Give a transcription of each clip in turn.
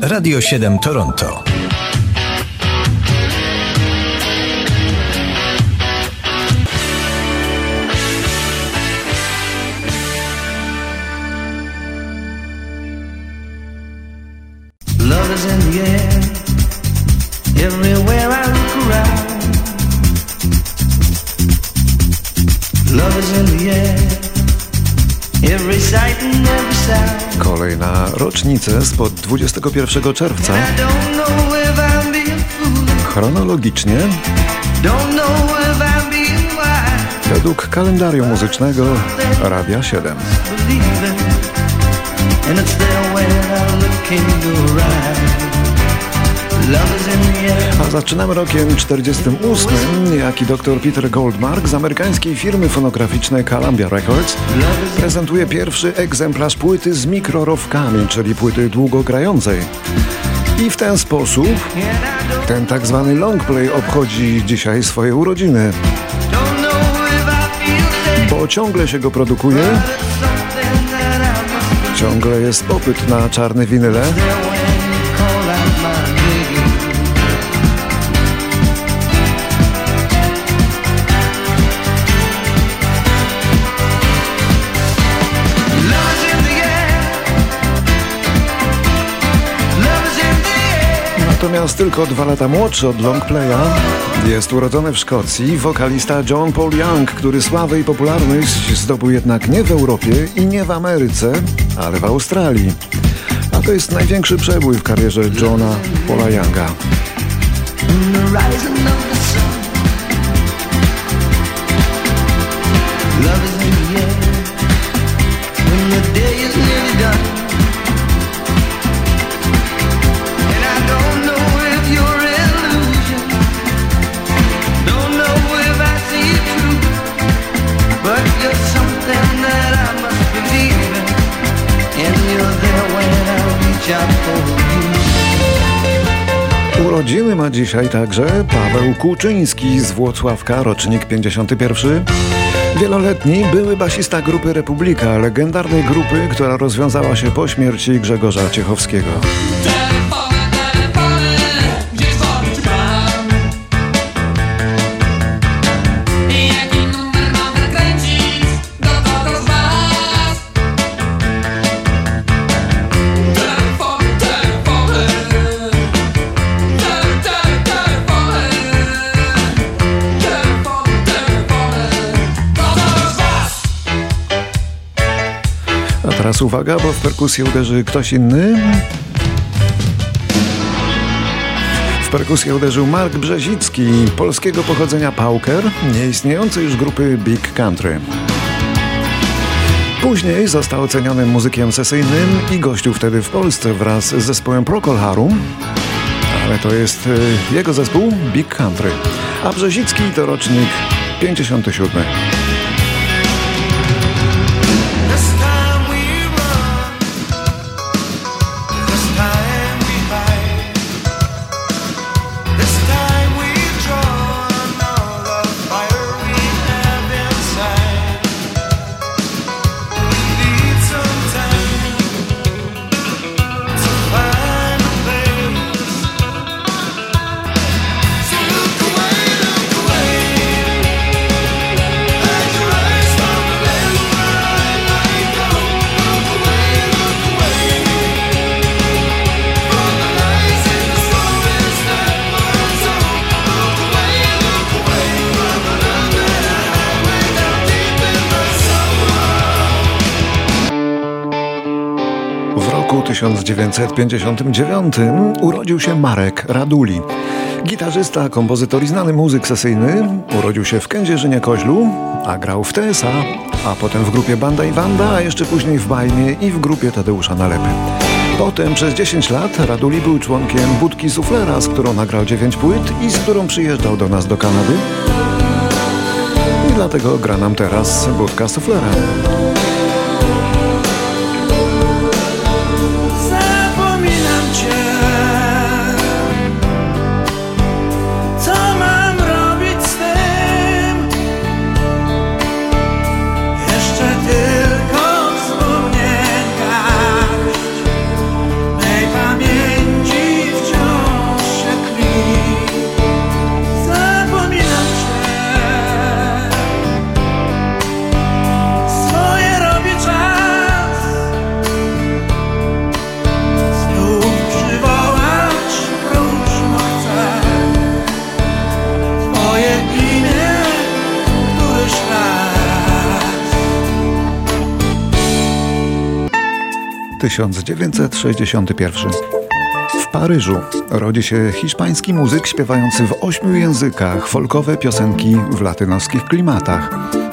Radio 7 Toronto. Love is in the air. Kolejna rocznicę spod 21 czerwca. Chronologicznie, według kalendarium muzycznego Radia 7. Believing. And it's there when I look in your eyes. A zaczynamy rokiem 48, jaki dr Peter Goldmark z amerykańskiej firmy fonograficznej Columbia Records prezentuje pierwszy egzemplarz płyty z mikrorowkami, czyli płyty długogrającej. I w ten sposób ten tak zwany longplay obchodzi dzisiaj swoje urodziny, bo ciągle się go produkuje, ciągle jest popyt na czarne winyle, Natomiast tylko dwa lata młodszy od longplaya jest urodzony w Szkocji wokalista John Paul Young, który sławę i popularność zdobył jednak nie w Europie i nie w Ameryce, ale w Australii. A to jest największy przebój w karierze Johna Paula Younga. Dzisiaj także Paweł Kuczyński z Włocławka, rocznik 51. Wieloletni były basista grupy Republika, legendarnej grupy, która rozwiązała się po śmierci Grzegorza Ciechowskiego. Teraz uwaga, bo w perkusję uderzy ktoś inny. W perkusję uderzył Mark Brzezicki, polskiego pochodzenia pauker, nieistniejącej już grupy Big Country. Później został ocenionym muzykiem sesyjnym i gościł wtedy w Polsce wraz z zespołem Procol Harum, ale to jest y, jego zespół Big Country. A Brzezicki to rocznik 57. W roku 1959 urodził się Marek Raduli. Gitarzysta, kompozytor i znany muzyk sesyjny urodził się w Kędzierzynie Koźlu, a grał w TSA, a potem w grupie Banda i Wanda, a jeszcze później w Bajmie i w grupie Tadeusza Nalepy. Potem przez 10 lat Raduli był członkiem Budki Suflera, z którą nagrał 9 płyt i z którą przyjeżdżał do nas do Kanady. I dlatego gra nam teraz Budka Suflera. 1961. W Paryżu rodzi się hiszpański muzyk śpiewający w ośmiu językach folkowe piosenki w latynoskich klimatach.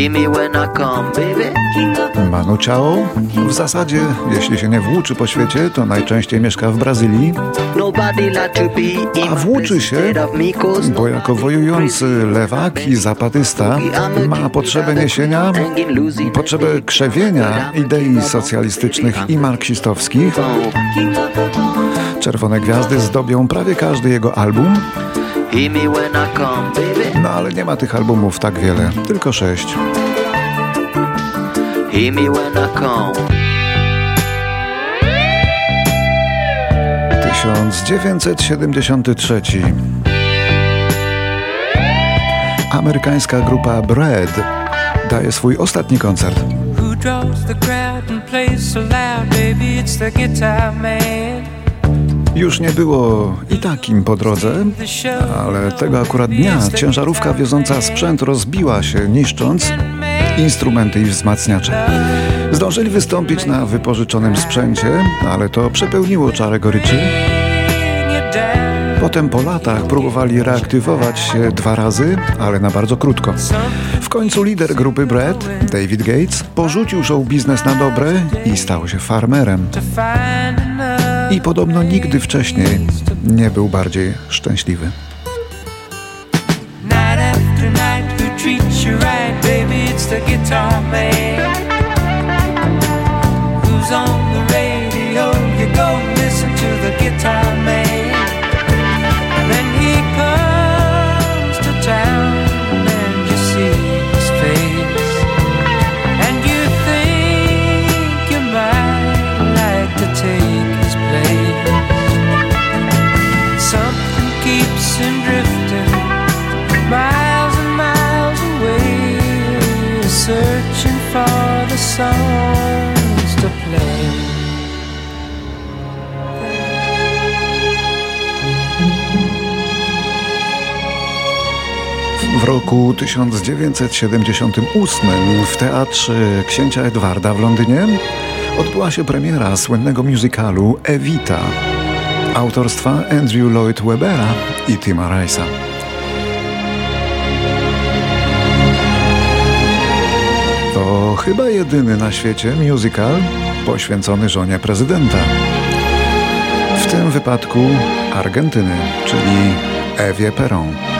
hear me when I come, baby. king of the Manu Chao w zasadzie, jeśli się nie włóczy po świecie, to najczęściej mieszka w Brazylii, a włóczy się, bo jako wojujący lewak i zapatysta ma potrzebę niesienia, potrzebę krzewienia idei socjalistycznych i marksistowskich. Czerwone gwiazdy zdobią prawie każdy jego album, Hear me when I come, baby. no ale nie ma tych albumów tak wiele, tylko sześć. Hear me when I come. 1973. Amerykańska grupa Bread daje swój ostatni koncert. Who draws the crowd and plays so loud, baby? It's the guitar man. Już nie było i takim po drodze, ale tego akurat dnia ciężarówka wioząca sprzęt rozbiła się, niszcząc instrumenty i wzmacniacze. Zdążyli wystąpić na wypożyczonym sprzęcie, ale to przepełniło czarę goryczy. Potem po latach próbowali reaktywować się dwa razy, ale na bardzo krótko. W końcu lider grupy Brad, David Gates, porzucił show biznes na dobre i stał się farmerem. I podobno nigdy wcześniej nie był bardziej szczęśliwy. Who's on the radio? You go listen to the guitar man. W roku 1978 w Teatrze Księcia Edwarda w Londynie odbyła się premiera słynnego musicalu Evita autorstwa Andrew Lloyd Webbera i Tima Rice'a. To chyba jedyny na świecie musical poświęcony żonie prezydenta. W tym wypadku Argentyny, czyli Ewie Perón.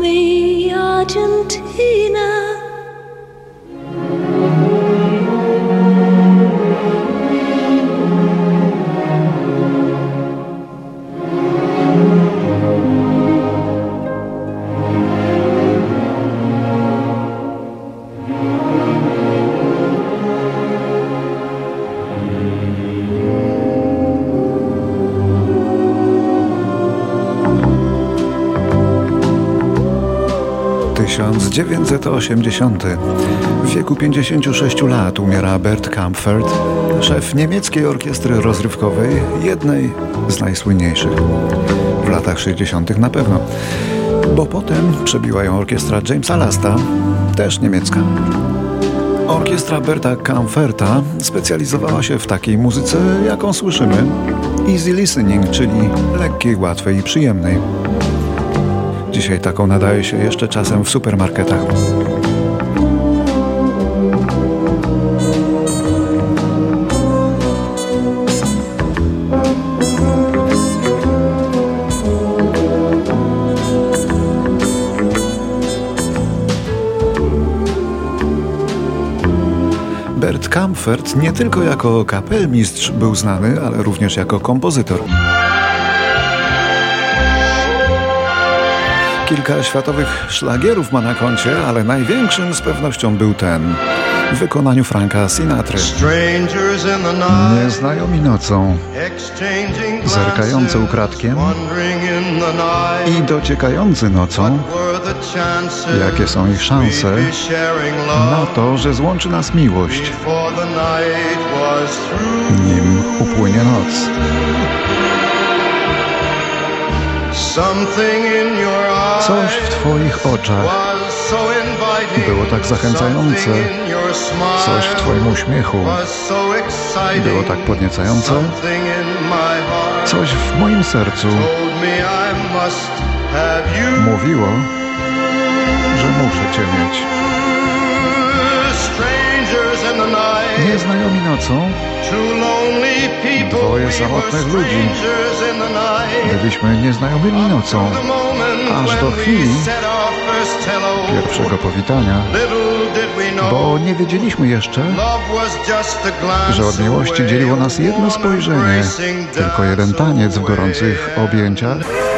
Me, Argentina. 1980. W wieku 56 lat umiera Bert Kampfert, szef niemieckiej orkiestry rozrywkowej, jednej z najsłynniejszych. W latach 60. na pewno. Bo potem przebiła ją orkiestra Jamesa Lasta, też niemiecka. Orkiestra Berta Kampferta specjalizowała się w takiej muzyce, jaką słyszymy. Easy listening, czyli lekkiej, łatwej i przyjemnej. Dzisiaj taką nadaje się jeszcze czasem w supermarketach. Bert Kampfert nie tylko jako kapelmistrz był znany, ale również jako kompozytor. Kilka światowych szlagierów ma na koncie, ale największym z pewnością był ten. W wykonaniu Franka Sinatry. Nieznajomi nocą. Zerkający ukradkiem. i dociekający nocą, jakie są ich szanse na to, że złączy nas miłość, nim upłynie noc. Coś w Twoich oczach. Było tak zachęcające. Coś w Twoim uśmiechu, było tak podniecające, coś w moim sercu mówiło, że muszę Cię mieć. Nieznajomi nocą. Dwoje samotnych ludzi. byliśmy nieznajomymi nocą, aż do chwili pierwszego powitania, bo nie wiedzieliśmy jeszcze, że od miłości dzieliło nas jedno spojrzenie, tylko jeden taniec w gorących objęciach.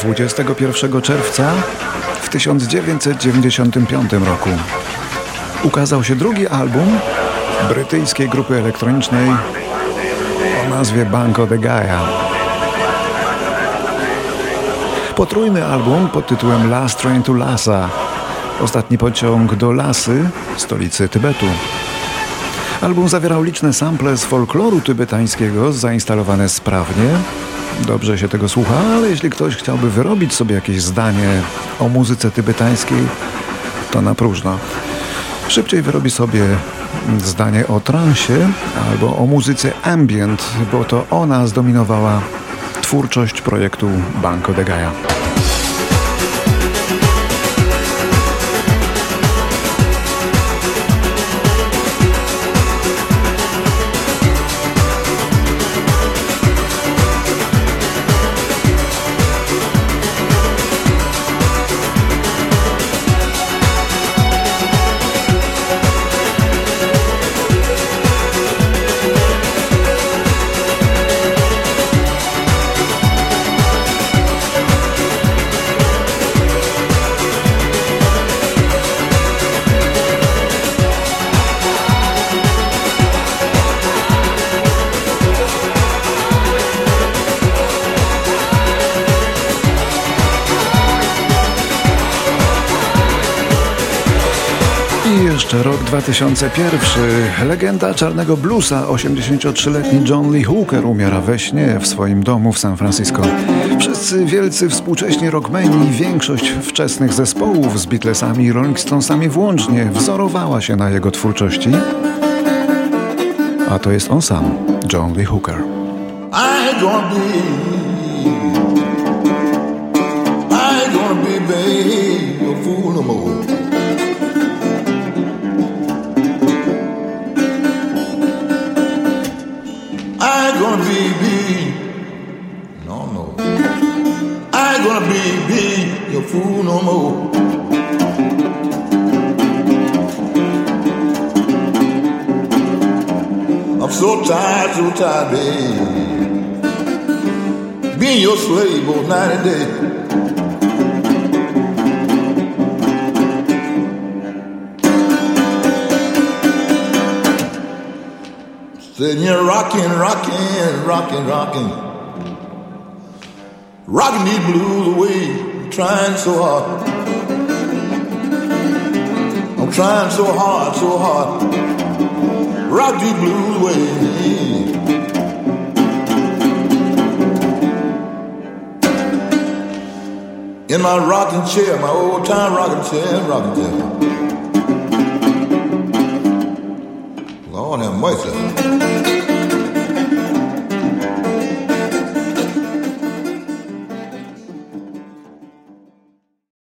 Dwudziestego pierwszego czerwca w 1995 roku ukazał się drugi album brytyjskiej grupy elektronicznej o nazwie Banco de Gaia. Potrójny album pod tytułem Last Train to Lhasa. Ostatni pociąg do Lasy, stolicy Tybetu. Album zawierał liczne sample z folkloru tybetańskiego, zainstalowane sprawnie. Dobrze się tego słucha, ale jeśli ktoś chciałby wyrobić sobie jakieś zdanie o muzyce tybetańskiej, to na próżno. Szybciej wyrobi sobie zdanie o transie albo o muzyce ambient, bo to ona zdominowała twórczość projektu Banco de Gaia. Jeszcze rok 2001. Legenda czarnego bluesa, 83-letni John Lee Hooker umiera we śnie w swoim domu w San Francisco. Wszyscy wielcy współcześni rockmeni, większość wczesnych zespołów z Beatlesami i Rolling Stonesami włącznie wzorowała się na jego twórczości. A to jest on sam, John Lee Hooker. I gonna be, I gonna be, babe, a fool no more. Be, a fool no more. I'm so tired, so tired, babe. Being your slave both night and day. Sitting here rocking, rocking, rocking, rocking. Rocking these blues away, trying so hard. I'm trying so hard, so hard. Rock these blues away. In my rocking chair, my old time rocking chair, rocking chair. Lord have mercy.